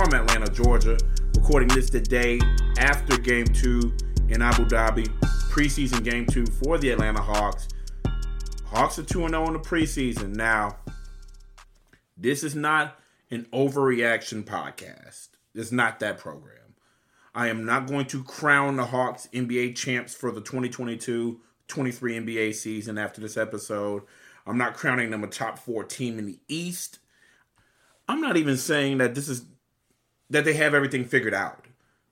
From Atlanta, Georgia. Recording this the day after Game Two in Abu Dhabi, preseason Game Two for the Atlanta Hawks. Hawks are two and zero in the preseason now. This is not an overreaction podcast. It's not that program. I am not going to crown the Hawks NBA champs for the 2022 23 NBA season after this episode. I'm not crowning them a top four team in the East. I'm not even saying that this is that they have everything figured out.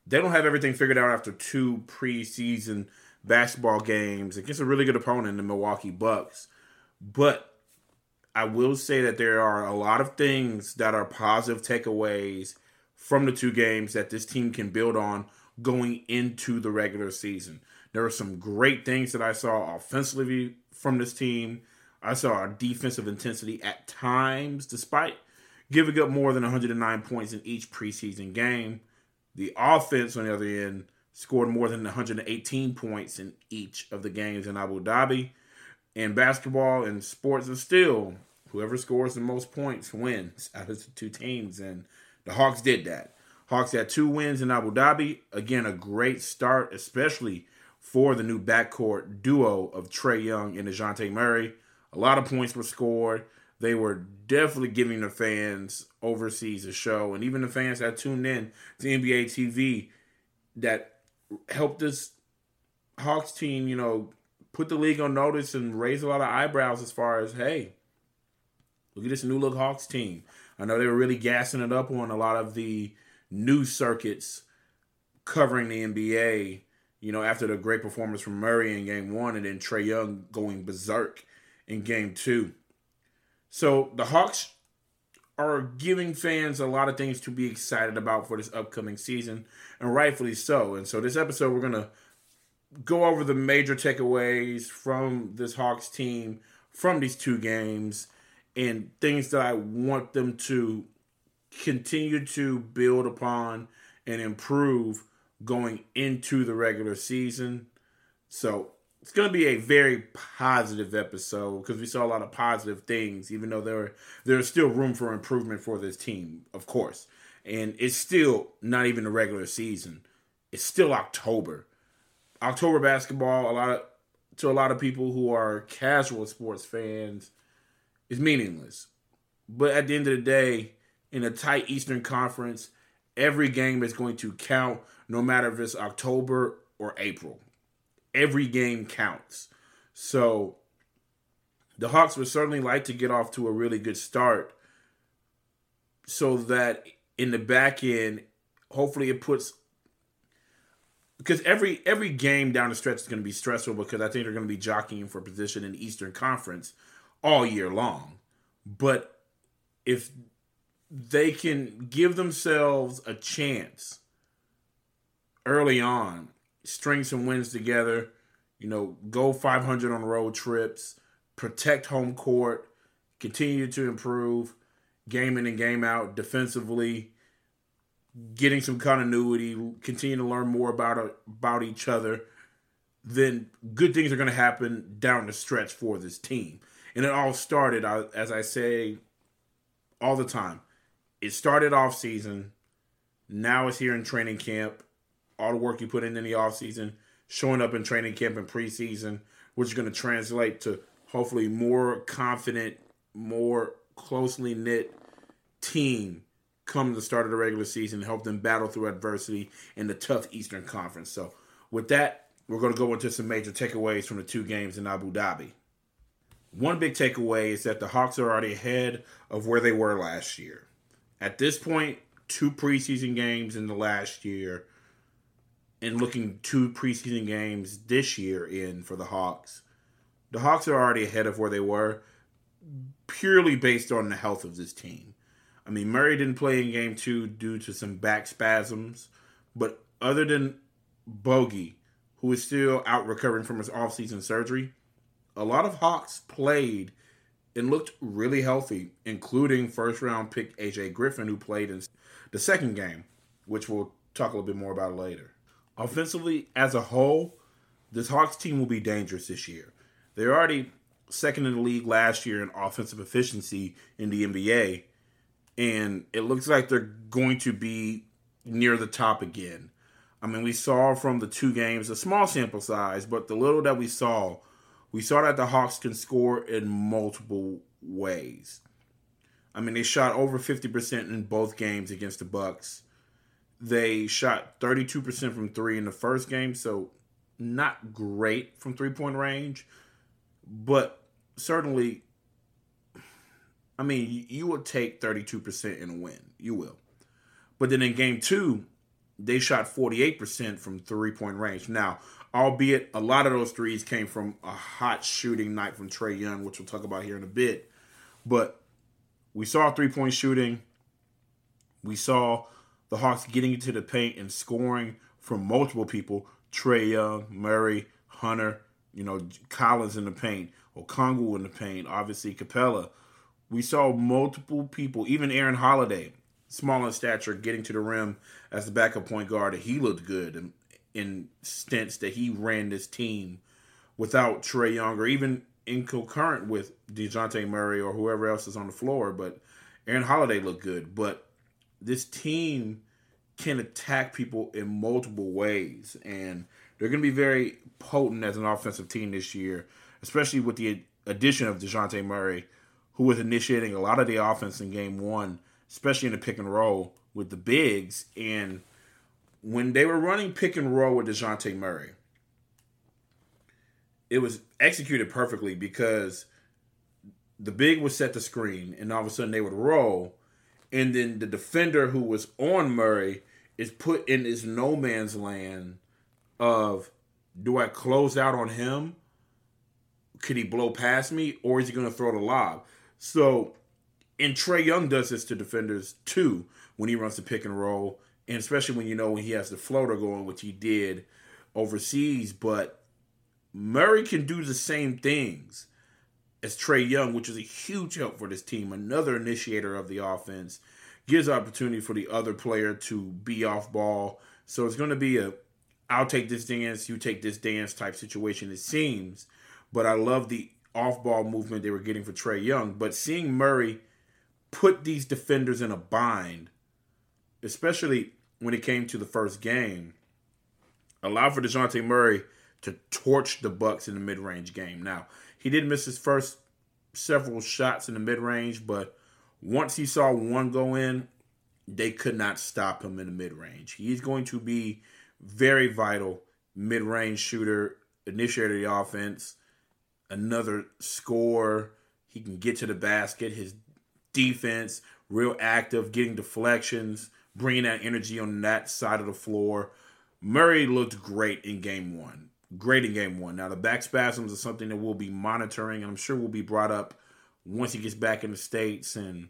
They don't have everything figured out after two preseason basketball games against a really good opponent, the Milwaukee Bucks. But I will say that there are a lot of things that are positive takeaways from the two games that this team can build on going into the regular season. There are some great things that I saw offensively from this team. I saw a defensive intensity at times, despite giving up more than 109 points in each preseason game. The offense, on the other end, scored more than 118 points in each of the games in Abu Dhabi. In basketball and sports are still whoever scores the most points wins out of the two teams. And the Hawks did that. Hawks had two wins in Abu Dhabi. Again, a great start, especially for the new backcourt duo of Trae Young and DeJounte Murray. A lot of points were scored. They were definitely giving the fans overseas a show, and even the fans that tuned in to NBA TV that helped this Hawks team, you know, put the league on notice and raise a lot of eyebrows as far as, hey, look at this new look Hawks team. I know they were really gassing it up on a lot of the news circuits covering the NBA, you know, after the great performance from Murray in game one and then Trae Young going berserk in game two. So the Hawks are giving fans a lot of things to be excited about for this upcoming season, and rightfully so. And so this episode, we're to go over the major takeaways from this Hawks team from these two games and things that I want them to continue to build upon and improve going into the regular season. So it's going to be a very positive episode because we saw a lot of positive things, even though there there's still room for improvement for this team, of course. And it's still not even the regular season; it's still October. October basketball, a lot of to a lot of people who are casual sports fans, is meaningless. But at the end of the day, in a tight Eastern Conference, every game is going to count, no matter if it's October or April. Every game counts. So the Hawks would certainly like to get off to a really good start so that in the back end, hopefully it puts because every every game down the stretch is going to be stressful because I think they're going to be jockeying for position in Eastern Conference all year long. But if they can give themselves a chance early on, string some wins together, you know, go 500 on road trips, protect home court, continue to improve game in and game out defensively, getting some continuity, continue to learn more about about each other, then good things are going to happen down the stretch for this team. And it all started, uh, as I say all the time, it started off season. Now it's here in training camp. All the work you put in in the off season, showing up in training camp and preseason, which is going to translate to hopefully more confident, more closely knit team come the start of the regular season, help them battle through adversity in the tough Eastern Conference. So, with that, we're going to go into some major takeaways from the two games in Abu Dhabi. One big takeaway is that the Hawks are already ahead of where they were last year. At this point, two preseason games in the last year, and looking two preseason games this year in for the Hawks, the Hawks are already ahead of where they were, purely based on the health of this team. I mean, Murray didn't play in game two due to some back spasms, but other than Bogi, who is still out recovering from his offseason surgery, a lot of Hawks played and looked really healthy, including first round pick AJ Griffin, who played in the second game, which we'll talk a little bit more about later. Offensively, as a whole, this Hawks team will be dangerous this year. They're already second in the league last year in offensive efficiency in the NBA, and it looks like they're going to be near the top again. I mean, we saw from the two games, a small sample size, but the little that we saw, we saw that the Hawks can score in multiple ways. I mean, they shot over 50% in both games against the Bucks. They shot 32% from 3 in the first game, so not great from three-point range, but certainly I mean, you will take 32% in a win. You will. But then in game 2, they shot 48% from three point range. Now, albeit a lot of those threes came from a hot shooting night from Trae Young, which we'll talk about here in a bit. But we saw three point shooting. We saw the Hawks getting into the paint and scoring from multiple people Trae Young, Murray, Hunter, you know, Collins in the paint, Okongwu in the paint, obviously Capela. We saw multiple people, even Aaron Holiday, small in stature, getting to the rim as the backup point guard. He looked good in, in stints that he ran this team without Trae Young or even in concurrent with DeJounte Murray or whoever else is on the floor. But Aaron Holiday looked good. But this team can attack people in multiple ways. And they're going to be very potent as an offensive team this year, especially with the addition of DeJounte Murray, who was initiating a lot of the offense in game one especially in the pick and roll with the bigs. And when they were running pick and roll with DeJounte Murray, it was executed perfectly because the big would set the screen and all of a sudden they would roll. And then the defender who was on Murray is put in this no man's land of do I close out on him? Could he blow past me? Or is he going to throw the lob? So and Trae Young does this to defenders too when he runs the pick and roll, and especially when you know when he has the floater going, which he did overseas. But Murray can do the same things as Trae Young, which is a huge help for this team. Another initiator of the offense gives opportunity for the other player to be off ball. So it's going to be a I'll take this dance, you take this dance type situation, it seems. But I love the off ball movement they were getting for Trae Young. But seeing Murray put these defenders in a bind, especially when it came to the first game, allowed for DeJounte Murray to torch the Bucks in the mid range game. Now, he did miss his first several shots in the mid range, but once he saw one go in, they could not stop him in the mid range. He's going to be very vital mid range shooter, initiator of the offense, another score. He can get to the basket. His defense, real active, getting deflections, bringing that energy on that side of the floor. Murray looked great in game one. Great in game one. Now, the back spasms are something that we'll be monitoring, and I'm sure will be brought up once he gets back in the States and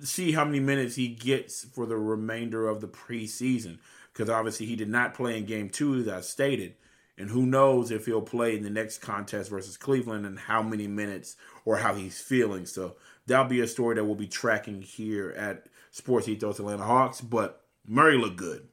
see how many minutes he gets for the remainder of the preseason. Because obviously, he did not play in game two, as I stated. And who knows if he'll play in the next contest versus Cleveland and how many minutes or how he's feeling. So that'll be a story that we'll be tracking here at Sports Ethos Atlanta Hawks. But Murray looked good.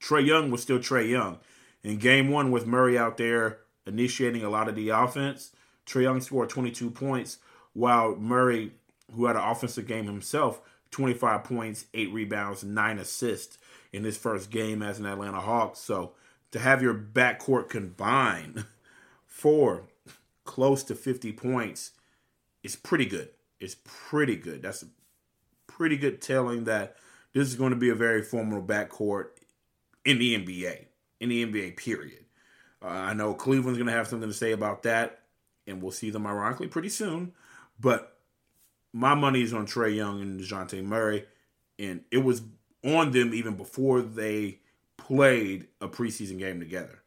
Trae Young was still Trae Young. In game one, with Murray out there initiating a lot of the offense, Trae Young scored 22 points, while Murray, who had an offensive game himself, 25 points, 8 rebounds, 9 assists in his first game as an Atlanta Hawks. So to have your backcourt combine for close to 50 points is pretty good. It's pretty good. That's a pretty good telling that this is going to be a very formidable backcourt in the NBA, in the NBA period. Uh, I know Cleveland's going to have something to say about that, and we'll see them ironically pretty soon. But my money is on Trae Young and DeJounte Murray, and it was on them even before they played a preseason game together.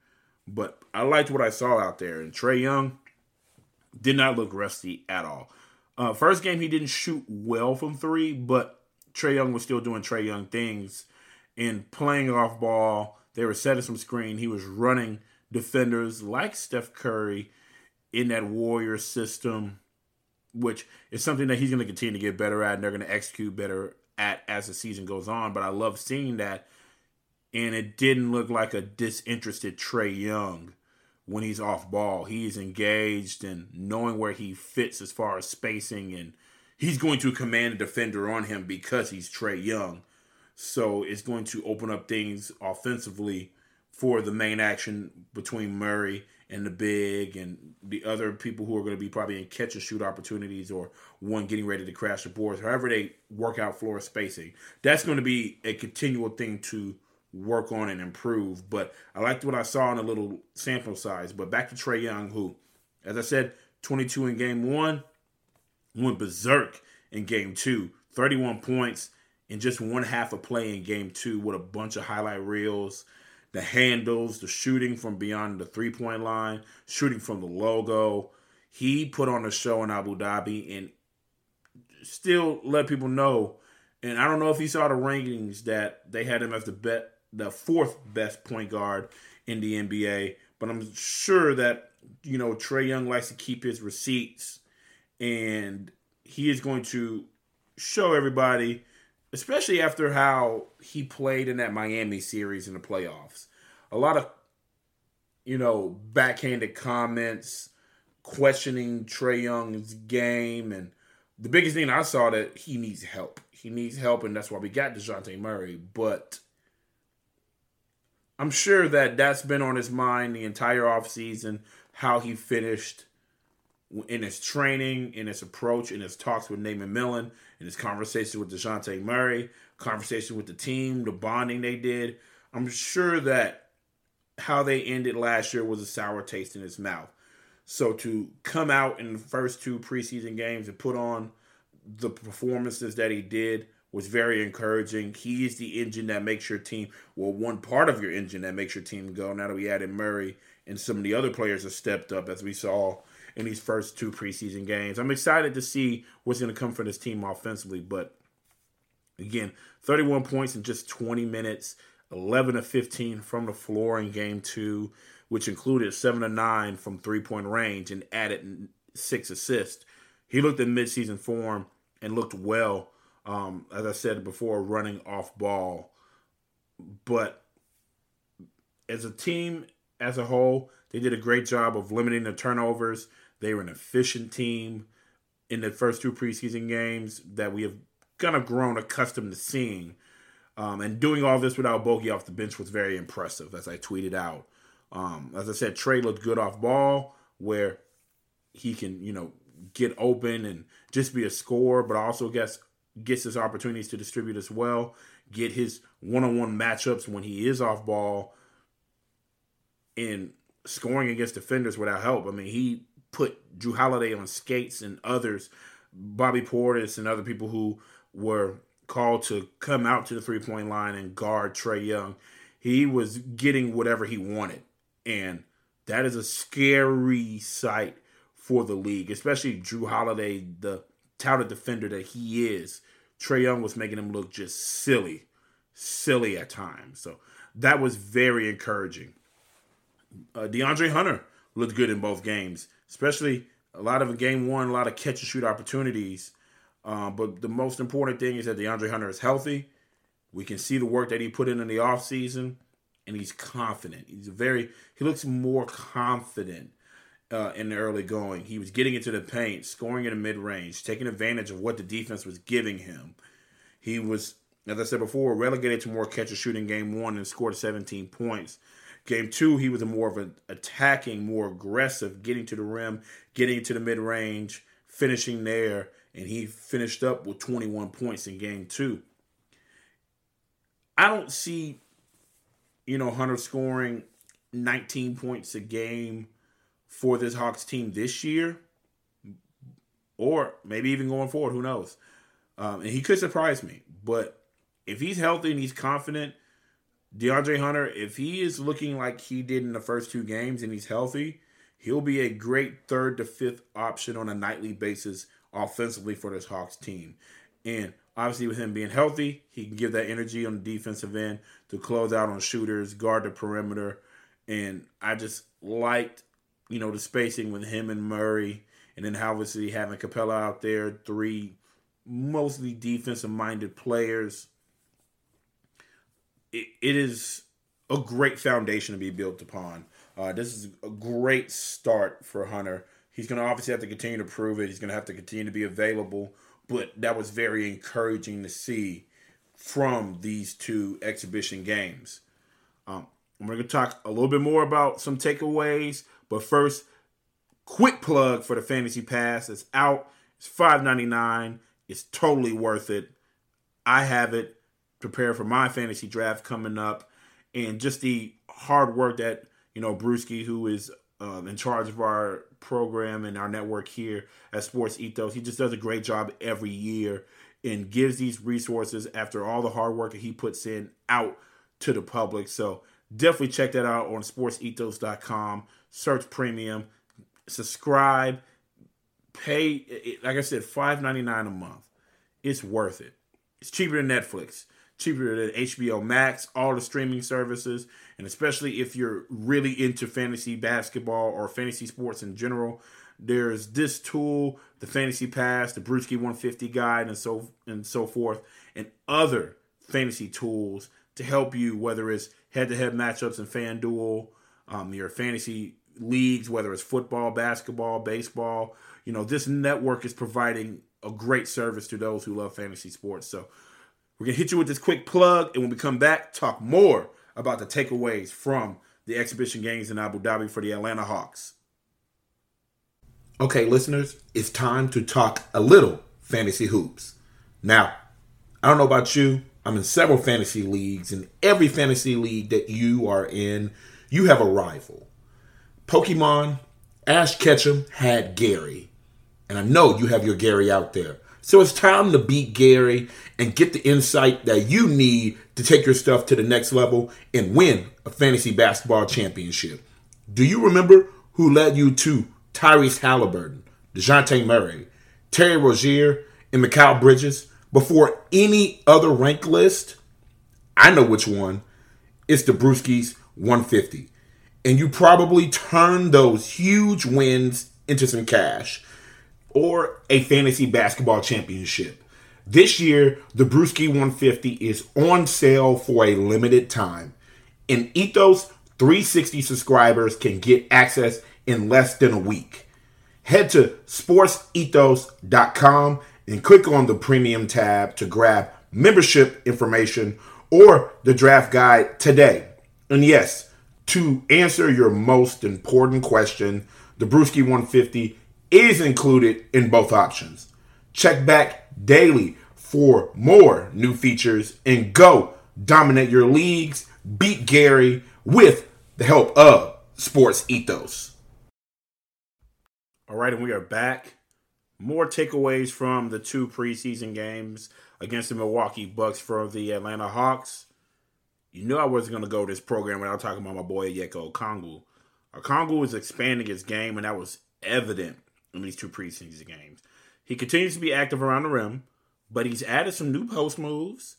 But I liked what I saw out there, and Trae Young did not look rusty at all. Uh, first game, he didn't shoot well from three, but Trae Young was still doing Trae Young things and playing off ball. They were setting some screen. He was running defenders like Steph Curry in that Warrior system, which is something that he's going to continue to get better at and they're going to execute better at as the season goes on. But I love seeing that. And it didn't look like a disinterested Trae Young when he's off ball. He's engaged and knowing where he fits as far as spacing, and he's going to command a defender on him because he's Trae Young. So it's going to open up things offensively for the main action between Murray and the big and the other people who are going to be probably in catch and shoot opportunities or one getting ready to crash the boards, however they work out floor spacing. That's going to be a continual thing to work on and improve. But I liked what I saw in a little sample size. But back to Trae Young, who, as I said, 22 in game one, went berserk in game two, 31 points in just one half of play in game two with a bunch of highlight reels. The handles, the shooting from beyond the three point line, shooting from the logo. He put on a show in Abu Dhabi and still let people know. And I don't know if he saw the rankings that they had him as the bet the fourth best point guard in the NBA. But I'm sure that you know Trae Young likes to keep his receipts, and he is going to show everybody, especially after how he played in that Miami series in the playoffs. A lot of you know backhanded comments questioning Trae Young's game, and the biggest thing I saw that he needs help. He needs help, and that's why we got Dejounte Murray. But I'm sure that that's been on his mind the entire offseason, how he finished in his training, in his approach, in his talks with Nate McMillan, in his conversation with DeJounte Murray, conversation with the team, the bonding they did. I'm sure that how they ended last year was a sour taste in his mouth. So to come out in the first two preseason games and put on the performances that he did was very encouraging. He is the engine that makes your team, well, one part of your engine that makes your team go. Now that we added Murray and some of the other players have stepped up, as we saw in these first two preseason games. I'm excited to see what's going to come from this team offensively. But again, 31 points in just 20 minutes, 11 to 15 from the floor in game two, which included 7 to 9 from three point range and added six assists. He looked in midseason form and looked well um, as I said before, running off ball. But as a team, as a whole, they did a great job of limiting the turnovers. They were an efficient team in the first two preseason games that we have kind of grown accustomed to seeing. Um, and doing all this without Bogi off the bench was very impressive, as I tweeted out. Um, as I said, Trae looked good off ball, where he can, you know, get open and just be a scorer, but also gets gets his opportunities to distribute as well, get his one-on-one matchups when he is off ball, and scoring against defenders without help. I mean, he put Jrue Holiday on skates and others, Bobby Portis and other people who were called to come out to the three-point line and guard Trae Young. He was getting whatever he wanted, and that is a scary sight for the league, especially Jrue Holiday, the touted defender that he is, Trae Young was making him look just silly, silly at times. So that was very encouraging. Uh, DeAndre Hunter looked good in both games, especially a lot of a game one, a lot of catch and shoot opportunities. Uh, but the most important thing is that DeAndre Hunter is healthy. We can see the work that he put in in the offseason, and he's confident. He's very, he looks more confident uh, in the early going. He was getting into the paint, scoring in the mid range, taking advantage of what the defense was giving him. He was, as I said before, relegated to more catch and shooting game one and scored 17 points. Game two, he was a more of an attacking, more aggressive, getting to the rim, getting to the mid range, finishing there, and he finished up with 21 points in game two. I don't see, you know, Hunter scoring 19 points a game for this Hawks team this year, or maybe even going forward. Who knows? Um, and he could surprise me. But if he's healthy and he's confident, DeAndre Hunter, if he is looking like he did in the first two games and he's healthy, he'll be a great third to fifth option on a nightly basis offensively for this Hawks team. And obviously, with him being healthy, he can give that energy on the defensive end to close out on shooters, guard the perimeter. And I just liked, you know, the spacing with him and Murray. And then obviously having Capela out there, three mostly defensive minded players. It, it is a great foundation to be built upon. Uh, this is a great start for Hunter. He's going to obviously have to continue to prove it. He's going to have to continue to be available. But that was very encouraging to see from these two exhibition games. Um, I'm going to talk a little bit more about some takeaways. But first, quick plug for the Fantasy Pass. It's out. It's $5.99. It's totally worth it. I have it. Prepare for my fantasy draft coming up. And just the hard work that you know, Brewski, who is um, in charge of our program and our network here at Sports Ethos, he just does a great job every year and gives these resources after all the hard work that he puts in out to the public. So definitely check that out on sportsethos.com. Search premium, subscribe, pay. Like I said, five ninety nine a month. It's worth it. It's cheaper than Netflix cheaper than HBO Max, all the streaming services, and especially if you're really into fantasy basketball or fantasy sports in general, there's this tool, the Fantasy Pass, the Brewski 150 guide, and so and so forth, and other fantasy tools to help you, whether it's head-to-head matchups in FanDuel, um, your fantasy leagues, whether it's football, basketball, baseball. You know, this network is providing a great service to those who love fantasy sports. So we're going to hit you with this quick plug, and when we come back, talk more about the takeaways from the exhibition games in Abu Dhabi for the Atlanta Hawks. Okay, listeners, it's time to talk a little fantasy hoops. Now, I don't know about you, I'm in several fantasy leagues, and every fantasy league that you are in, you have a rival. Pokemon, Ash Ketchum had Gary, and I know you have your Gary out there. So it's time to beat Gary and get the insight that you need to take your stuff to the next level and win a fantasy basketball championship. Do you remember who led you to Tyrese Halliburton, DeJounte Murray, Terry Rozier, and Mikal Bridges before any other rank list? I know which one. It's the Brewskis 150. And you probably turned those huge wins into some cash or a fantasy basketball championship. This year, the Brewski 150 is on sale for a limited time. And Ethos 360 subscribers can get access in less than a week. Head to sportsethos.com and click on the premium tab to grab membership information or the draft guide today. And yes, to answer your most important question, the Brewski 150 is included in both options. Check back daily for more new features and go dominate your leagues, beat Gary with the help of Sports Ethos. All right, and we are back. More takeaways from the two preseason games against the Milwaukee Bucks for the Atlanta Hawks. You knew I wasn't going to go this program without talking about my boy Onyeka Okongwu. Okongwu is expanding his game, and that was evident in these two preseason games. He continues to be active around the rim, but he's added some new post moves,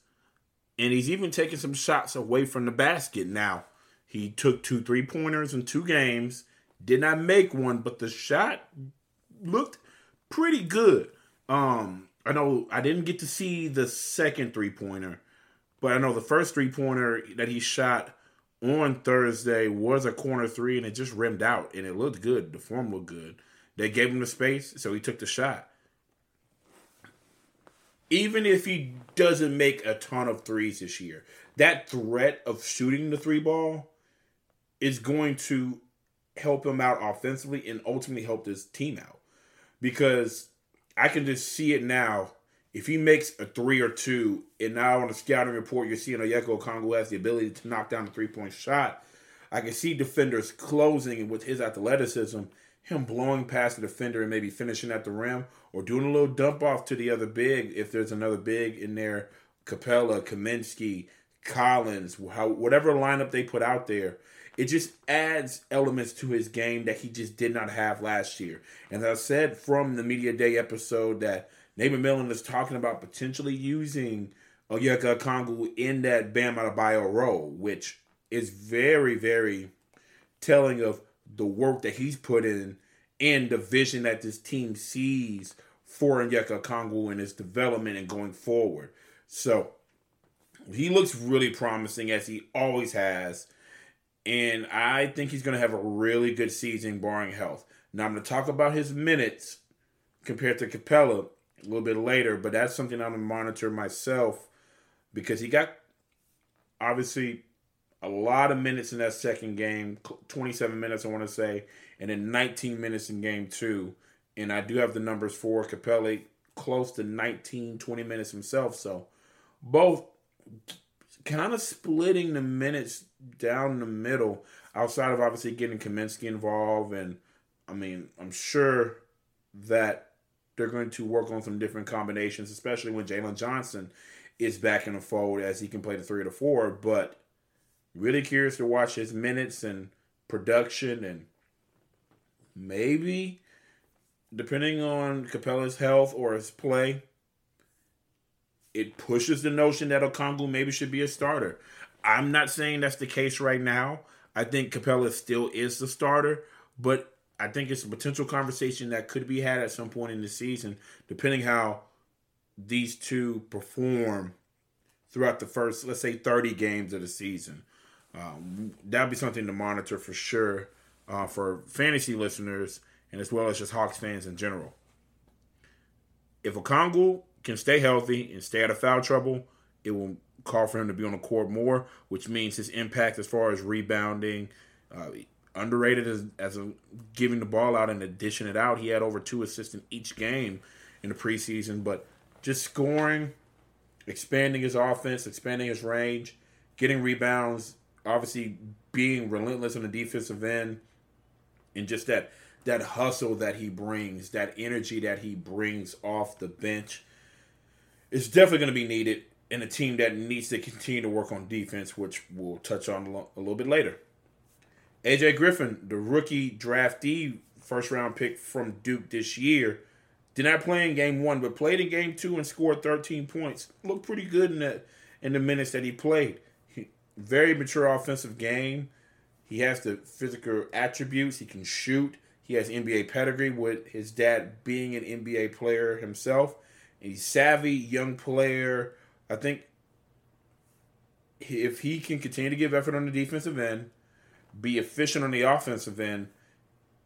and he's even taken some shots away from the basket. Now, he took two three pointers in two games, did not make one, but the shot looked pretty good. Um, I know I didn't get to see the second three pointer, but I know the first three pointer that he shot on Thursday was a corner three, and it just rimmed out, and it looked good. The form looked good. They gave him the space, so he took the shot. Even if he doesn't make a ton of threes this year, that threat of shooting the three ball is going to help him out offensively and ultimately help this team out. Because I can just see it now. If he makes a three or two, and now on the scouting report, you're seeing Onyeka Okongwu has the ability to knock down a three point shot. I can see defenders closing with his athleticism, him blowing past the defender and maybe finishing at the rim or doing a little dump off to the other big if there's another big in there. Capela, Kaminsky, Collins, how, whatever lineup they put out there, it just adds elements to his game that he just did not have last year. And I said from the Media Day episode that Nate McMillan is talking about potentially using Onyeka Okongwu in that Bam Adebayo role, which is very, very telling of the work that he's put in and the vision that this team sees for Onyeka Okongwu and his development and going forward. So he looks really promising as he always has. And I think he's going to have a really good season, barring health. Now, I'm going to talk about his minutes compared to Capela a little bit later, but that's something I'm going to monitor myself because he got obviously a lot of minutes in that second game 27 minutes, I want to say, and then 19 minutes in game two. And I do have the numbers for Capela close to 19, 20 minutes himself. So both kind of splitting the minutes down the middle outside of obviously getting Kaminsky involved. And I mean, I'm sure that they're going to work on some different combinations, especially when Jalen Johnson is back in the fold as he can play the three or the four. But really curious to watch his minutes and production and maybe depending on Capela's health or his play, it pushes the notion that Okongwu maybe should be a starter. I'm not saying that's the case right now. I think Capela still is the starter, but I think it's a potential conversation that could be had at some point in the season, depending how these two perform throughout the first, let's say, 30 games of the season. Um, that'd be something to monitor for sure uh, for fantasy listeners and as well as just Hawks fans in general. If Okongwu can stay healthy and stay out of foul trouble, it will call for him to be on the court more, which means his impact as far as rebounding, uh, underrated as, as a, giving the ball out and dishing it out. He had over two assists in each game in the preseason, but just scoring, expanding his offense, expanding his range, getting rebounds, obviously being relentless on the defensive end, and just that that hustle that he brings, that energy that he brings off the bench is definitely going to be needed in a team that needs to continue to work on defense, which we'll touch on a little bit later. AJ Griffin, the rookie draftee first round pick from Duke this year, did not play in game one, but played in game two and scored 13 points. Looked pretty good in the in the minutes that he played. Very mature offensive game. He has the physical attributes. He can shoot. He has NBA pedigree with his dad being an NBA player himself. He's savvy, young player. I think if he can continue to give effort on the defensive end, be efficient on the offensive end,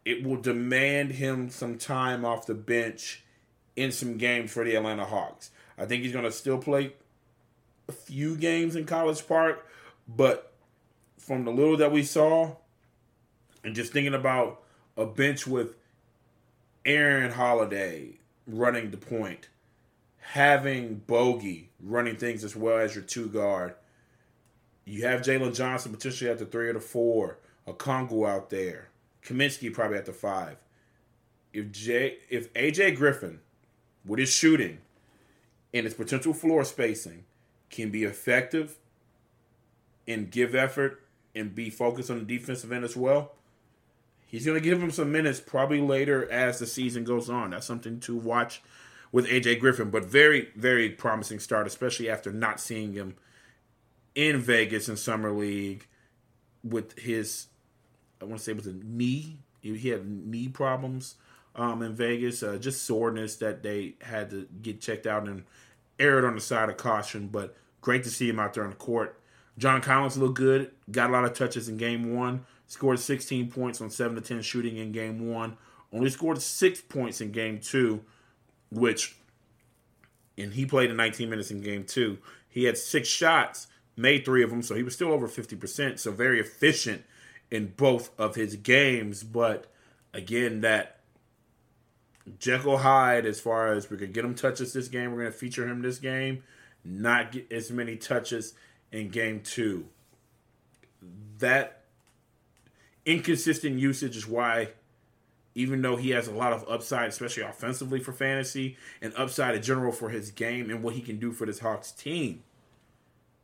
it will demand him some time off the bench in some games for the Atlanta Hawks. I think he's going to still play a few games in College Park, but from the little that we saw, and just thinking about a bench with Aaron Holiday running the point, having Bogi running things as well as your two guard. You have Jalen Johnson potentially at the three or the four, a Okongwu out there, Kaminsky probably at the five. If J if AJ Griffin with his shooting and his potential floor spacing can be effective and give effort and be focused on the defensive end as well, he's going to give him some minutes probably later as the season goes on. That's something to watch with AJ Griffin, but very, very promising start, especially after not seeing him in Vegas in Summer League with his, I want to say it was a knee. He had knee problems um, in Vegas, uh, just soreness that they had to get checked out and erred on the side of caution. But great to see him out there on the court. John Collins looked good, got a lot of touches in game one, scored 16 points on 7 to 10 shooting in game one, only scored six points in game two, which, and he played in 19 minutes in game two. He had six shots, made three of them, so he was still over 50%, so very efficient in both of his games. But again, that Jekyll Hyde, as far as we're gonna get him touches this game, we're gonna feature him this game, not get as many touches in game two. That inconsistent usage is why, even though he has a lot of upside, especially offensively for fantasy, and upside in general for his game and what he can do for this Hawks team,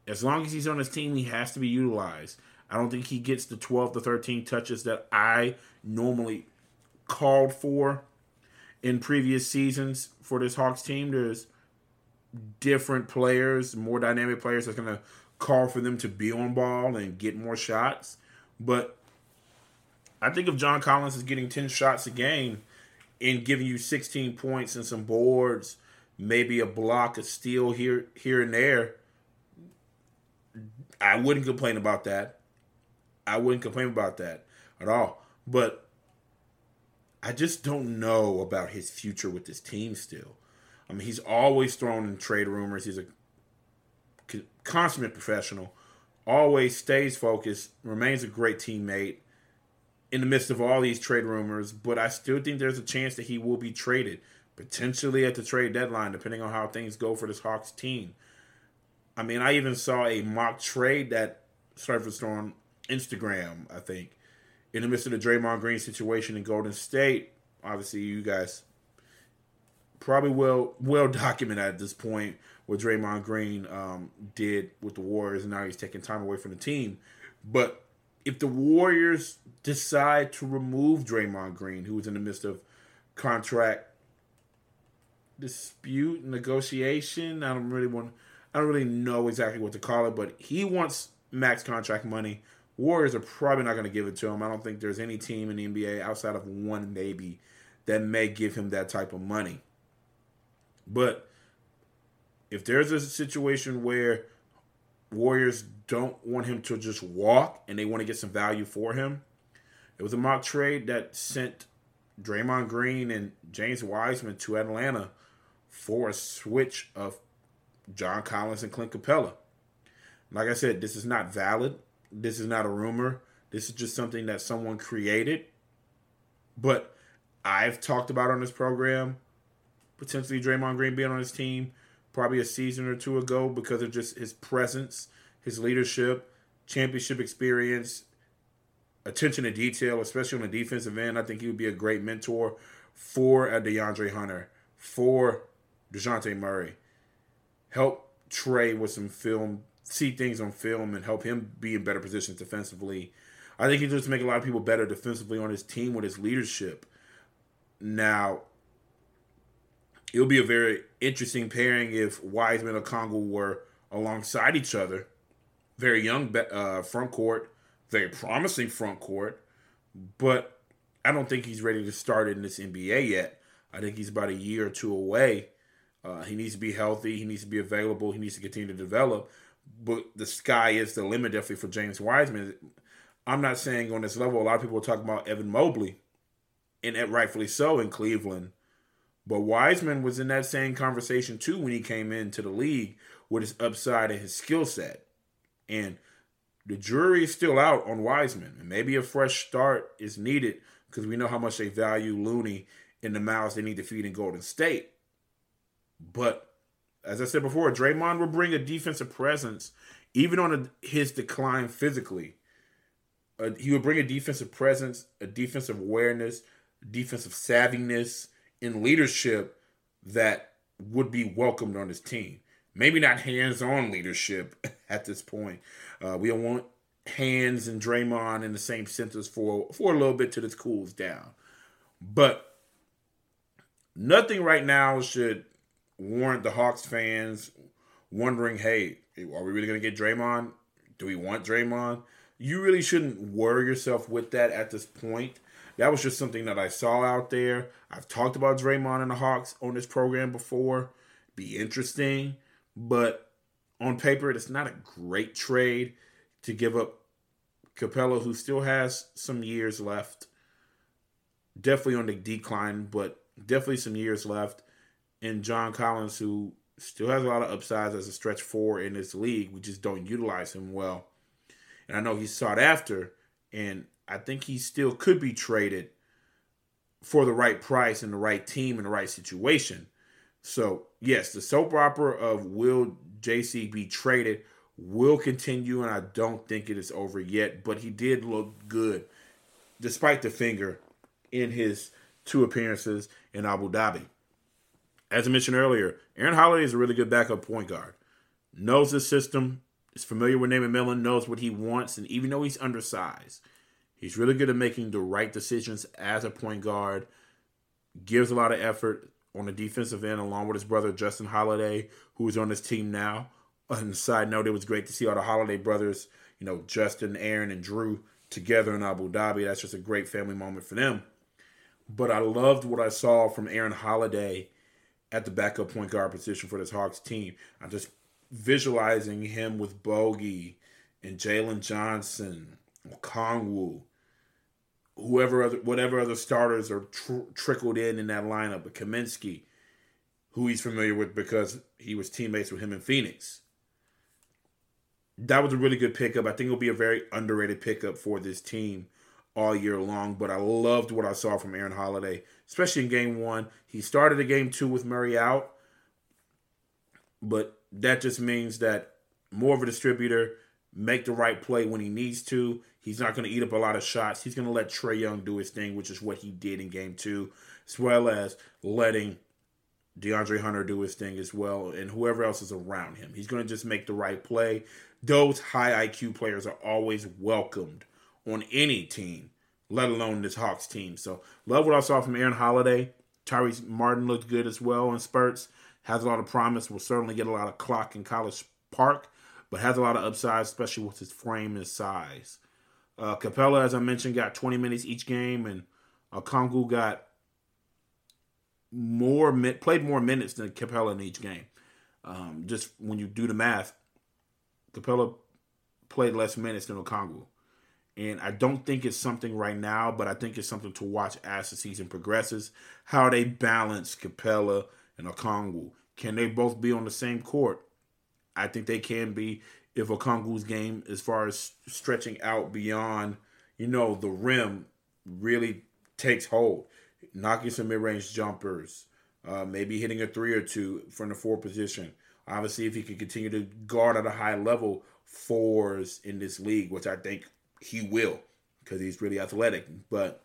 as long as he's on his team, he has to be utilized. I don't think he gets the 12 to 13 touches that I normally called for in previous seasons for this Hawks team. There's different players, more dynamic players that's going to call for them to be on ball and get more shots. But I think if John Collins is getting 10 shots a game and giving you 16 points and some boards, maybe a block, a steal here here and there, I wouldn't complain about that. I wouldn't complain about that at all. But I just don't know about his future with this team still. I mean, he's always thrown in trade rumors. He's a consummate professional, always stays focused, remains a great teammate in the midst of all these trade rumors. But I still think there's a chance that he will be traded, potentially at the trade deadline, depending on how things go for this Hawks team. I mean, I even saw a mock trade that surfaced on Instagram, I think, in the midst of the Draymond Green situation in Golden State. Obviously, you guys probably well well documented at this point what Draymond Green um, did with the Warriors, and now he's taking time away from the team. But if the Warriors decide to remove Draymond Green, who was in the midst of contract dispute negotiation, I don't really want, I don't really know exactly what to call it, but he wants max contract money. Warriors are probably not going to give it to him. I don't think there's any team in the NBA outside of one maybe that may give him that type of money. But if there's a situation where Warriors don't want him to just walk and they want to get some value for him, it was a mock trade that sent Draymond Green and James Wiseman to Atlanta for a switch of John Collins and Clint Capela. Like I said, this is not valid. This is not a rumor. This is just something that someone created. But I've talked about on this program potentially Draymond Green being on his team probably a season or two ago because of just his presence, his leadership, championship experience, attention to detail, especially on the defensive end. I think he would be a great mentor for a DeAndre Hunter, for DeJounte Murray. Help Trae with some film, see things on film, and help him be in better positions defensively. I think he just make a lot of people better defensively on his team with his leadership. Now, it'll be a very interesting pairing if Wiseman and Okongwu were alongside each other. Very young uh, front court, very promising front court, but I don't think he's ready to start in this NBA yet. I think he's about a year or two away. Uh, he needs to be healthy. He needs to be available. He needs to continue to develop. But the sky is the limit, definitely for James Wiseman. I'm not saying on this level. A lot of people are talking about Evan Mobley, and rightfully so in Cleveland. But Wiseman was in that same conversation too when he came into the league with his upside and his skill set. And the jury is still out on Wiseman. And maybe a fresh start is needed because we know how much they value Looney in the mouths they need to feed in Golden State. But as I said before, Draymond will bring a defensive presence even on a, his decline physically. Uh, he will bring a defensive presence, a defensive awareness, defensive savviness, in leadership that would be welcomed on his team. Maybe not hands-on leadership at this point. Uh, we don't want hands and Draymond in the same sentence for for a little bit till this cools down. But nothing right now should warrant the Hawks fans wondering, hey, are we really going to get Draymond? Do we want Draymond? You really shouldn't worry yourself with that at this point that was just something that I saw out there. I've talked about Draymond and the Hawks on this program before. Be interesting, but on paper, it's not a great trade to give up Capela, who still has some years left. Definitely on the decline, but definitely some years left. And John Collins, who still has a lot of upsides as a stretch four in this league. We just don't utilize him well. And I know he's sought after, and I think he still could be traded for the right price and the right team and the right situation. So, yes, the soap opera of will JC be traded will continue, and I don't think it is over yet. But he did look good, despite the finger, in his two appearances in Abu Dhabi. As I mentioned earlier, Aaron Holiday is a really good backup point guard. Knows the system, is familiar with Nate McMillan, knows what he wants, and even though he's undersized, he's really good at making the right decisions as a point guard. Gives a lot of effort on the defensive end, along with his brother Justin Holiday, who is on his team now. On the side note, it was great to see all the Holiday brothers, you know, Justin, Aaron, and Jrue together in Abu Dhabi. That's just a great family moment for them. But I loved what I saw from Aaron Holiday at the backup point guard position for this Hawks team. I'm just visualizing him with Bogi and Jalen Johnson, Okongwu, whoever other, whatever other starters are tr- trickled in in that lineup, but Kaminsky, who he's familiar with because he was teammates with him in Phoenix. That was a really good pickup. I think it'll be a very underrated pickup for this team all year long. But I loved what I saw from Aaron Holiday, especially in game one. He started a game two with Murray out, but that just means that more of a distributor, make the right play when he needs to. He's not going to eat up a lot of shots. He's going to let Trae Young do his thing, which is what he did in game two, as well as letting DeAndre Hunter do his thing as well, and whoever else is around him. He's going to just make the right play. Those high IQ players are always welcomed on any team, let alone this Hawks team. So, love what I saw from Aaron Holiday. Tyrese Martin looked good as well in spurts. Has a lot of promise. Will certainly get a lot of clock in College Park, but has a lot of upside, especially with his frame and size. Uh, Capela, as I mentioned, got 20 minutes each game, and uh, got more played more minutes than Capela in each game. Um, just when you do the math, Capela played less minutes than Okongwu. And I don't think it's something right now, but I think it's something to watch as the season progresses. How they balance Capela and Okongwu. Can they both be on the same court? I think they can be if Okongwu's game, as far as stretching out beyond, you know, the rim, really takes hold. Knocking some mid range jumpers, uh, maybe hitting a three or two from the four position. Obviously, if he can continue to guard at a high level fours in this league, which I think he will, because he's really athletic. But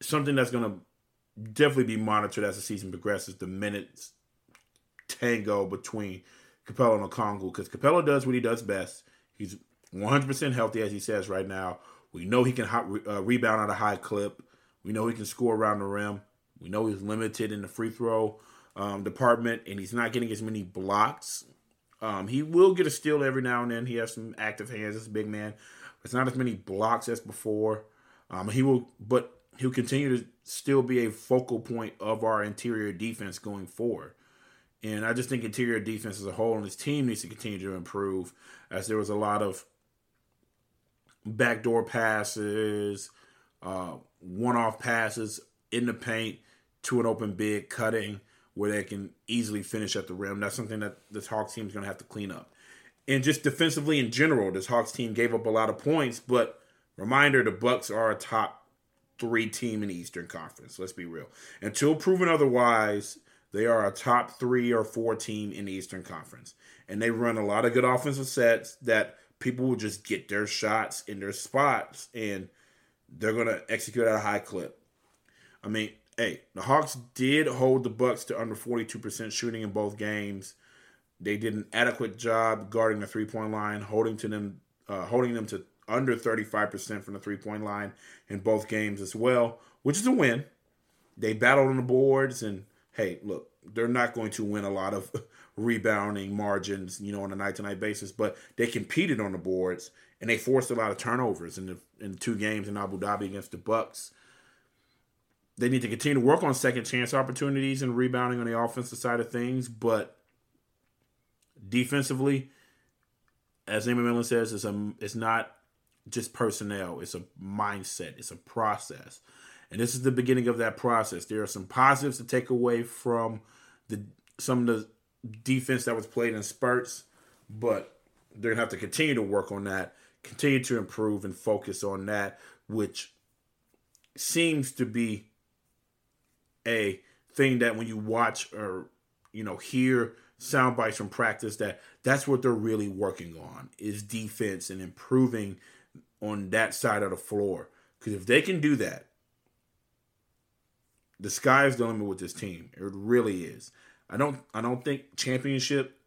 something that's going to definitely be monitored as the season progresses the minutes tango between Capela and Okongwu because Capela does what he does best. He's 100% healthy, as he says right now. We know he can uh, rebound at a high clip. We know he can score around the rim. We know he's limited in the free throw um, department, and he's not getting as many blocks. Um, he will get a steal every now and then. He has some active hands as a big man. It's not as many blocks as before. Um, he will, but he'll continue to still be a focal point of our interior defense going forward. And I just think interior defense as a whole and this team needs to continue to improve as there was a lot of backdoor passes, uh, one off passes in the paint to an open big cutting where they can easily finish at the rim. That's something that this Hawks team is going to have to clean up. And just defensively in general, this Hawks team gave up a lot of points, but reminder the Bucks are a top three team in the Eastern Conference. Let's be real. Until proven otherwise, they are a top three or four team in the Eastern Conference. And they run a lot of good offensive sets that people will just get their shots in their spots and they're going to execute at a high clip. I mean, hey, the Hawks did hold the Bucks to under 42% shooting in both games. They did an adequate job guarding the three-point line, holding to them uh, holding them to under 35% from the three-point line in both games as well, which is a win. They battled on the boards and hey, look, they're not going to win a lot of rebounding margins, you know, on a night to night basis, but they competed on the boards and they forced a lot of turnovers in the in two games in Abu Dhabi against the Bucks. They need to continue to work on second chance opportunities and rebounding on the offensive side of things, but defensively, as Nate McMillan says, it's a it's not just personnel, it's a mindset, it's a process. And this is the beginning of that process. There are some positives to take away from the some of the defense that was played in spurts, but they're gonna have to continue to work on that, continue to improve and focus on that, which seems to be a thing that when you watch or you know hear sound bites from practice that that's what they're really working on is defense and improving on that side of the floor because if they can do that the sky is the limit with this team it really is i don't i don't think championship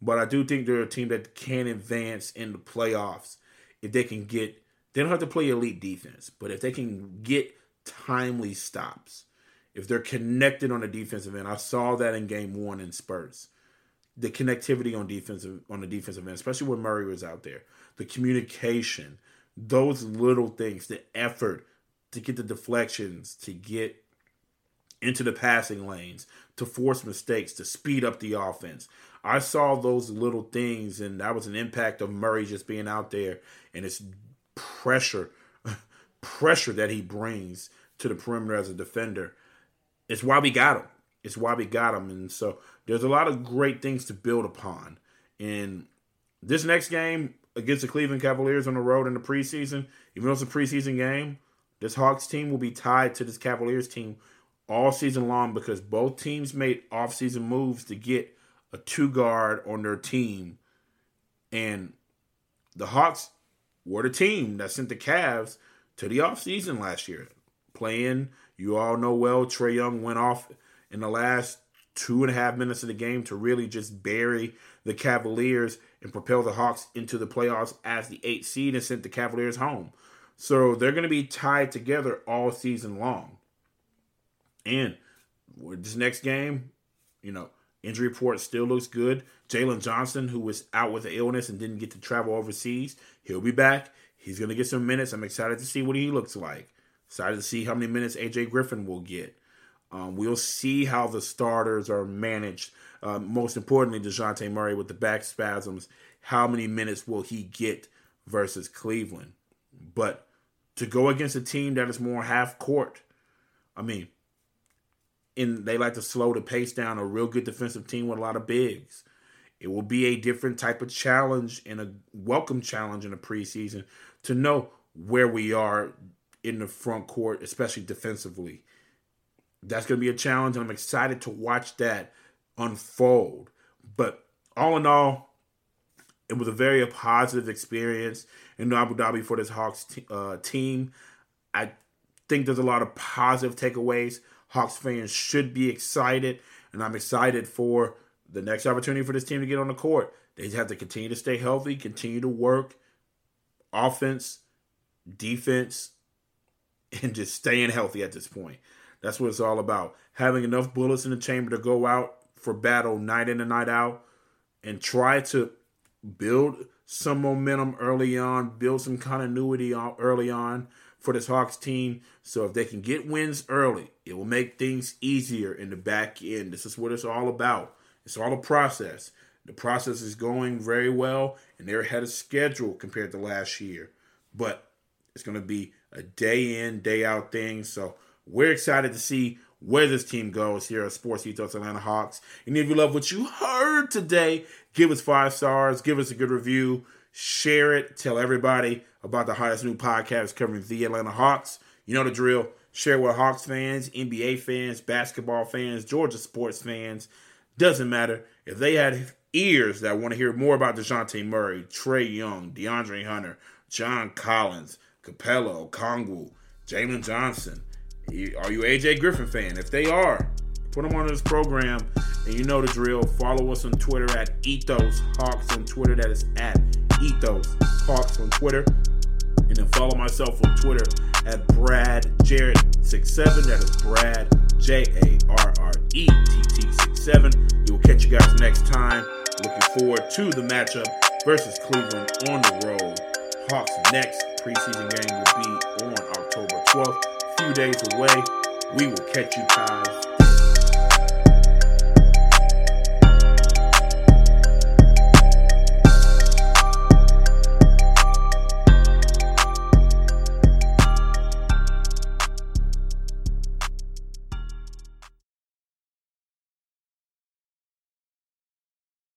but i do think they're a team that can advance in the playoffs if they can get they don't have to play elite defense but if they can get timely stops if they're connected on the defensive end. I saw that in game one in Spurs. The connectivity on defensive on the defensive end, especially when Murray was out there. The communication, those little things, the effort to get the deflections, to get into the passing lanes, to force mistakes, to speed up the offense. I saw those little things, and that was an impact of Murray just being out there and it's pressure, pressure that he brings to the perimeter as a defender it's why we got him. It's why we got him. And so there's a lot of great things to build upon. And this next game against the Cleveland Cavaliers on the road in the preseason, even though it's a preseason game, this Hawks team will be tied to this Cavaliers team all season long because both teams made offseason moves to get a two guard on their team. And the Hawks were the team that sent the Cavs to the offseason last year, playing you all know well Trae Young went off in the last two and a half minutes of the game to really just bury the Cavaliers and propel the Hawks into the playoffs as the eighth seed and sent the Cavaliers home. So they're going to be tied together all season long. And this next game, you know, injury report still looks good. Jalen Johnson, who was out with an illness and didn't get to travel overseas, he'll be back. He's going to get some minutes. I'm excited to see what he looks like. Excited to see how many minutes AJ Griffin will get. Um, we'll see how the starters are managed. Uh, most importantly, Dejounte Murray with the back spasms. How many minutes will he get versus Cleveland? But to go against a team that is more half court, I mean, and they like to slow the pace down. A real good defensive team with a lot of bigs. It will be a different type of challenge and a welcome challenge in the preseason to know where we are in the front court, especially defensively. That's going to be a challenge, and I'm excited to watch that unfold. But all in all, it was a very positive experience in Abu Dhabi for this Hawks t- uh, team. I think there's a lot of positive takeaways. Hawks fans should be excited, and I'm excited for the next opportunity for this team to get on the court. They have to continue to stay healthy, continue to work offense, defense, and just staying healthy at this point. That's what it's all about. Having enough bullets in the chamber to go out for battle night in and night out and try to build some momentum early on, build some continuity early on for this Hawks team. So if they can get wins early, it will make things easier in the back end. This is what it's all about. It's all a process. The process is going very well, and they're ahead of schedule compared to last year. But it's going to be a day in, day out thing. So we're excited to see where this team goes here at Sports Ethos Atlanta Hawks. And if you love what you heard today, give us five stars, give us a good review, share it, tell everybody about the hottest new podcast covering the Atlanta Hawks. You know the drill. Share with Hawks fans, NBA fans, basketball fans, Georgia sports fans. Doesn't matter. If they had ears that want to hear more about DeJounte Murray, Trae Young, DeAndre Hunter, John Collins, Capela, Okongwu, Jalen Johnson. Are you AJ Griffin fan? If they are, put them on this program. And you know the drill. Follow us on Twitter at Ethos Hawks on Twitter. That is at Ethos Hawks on Twitter. And then follow myself on Twitter at Brad Jarrett67. That is Brad J A R R E T T 67. We will catch you guys next time. Looking forward to the matchup versus Cleveland on the road. Hawks next preseason game will be on October 12th. A few days away. We will catch you guys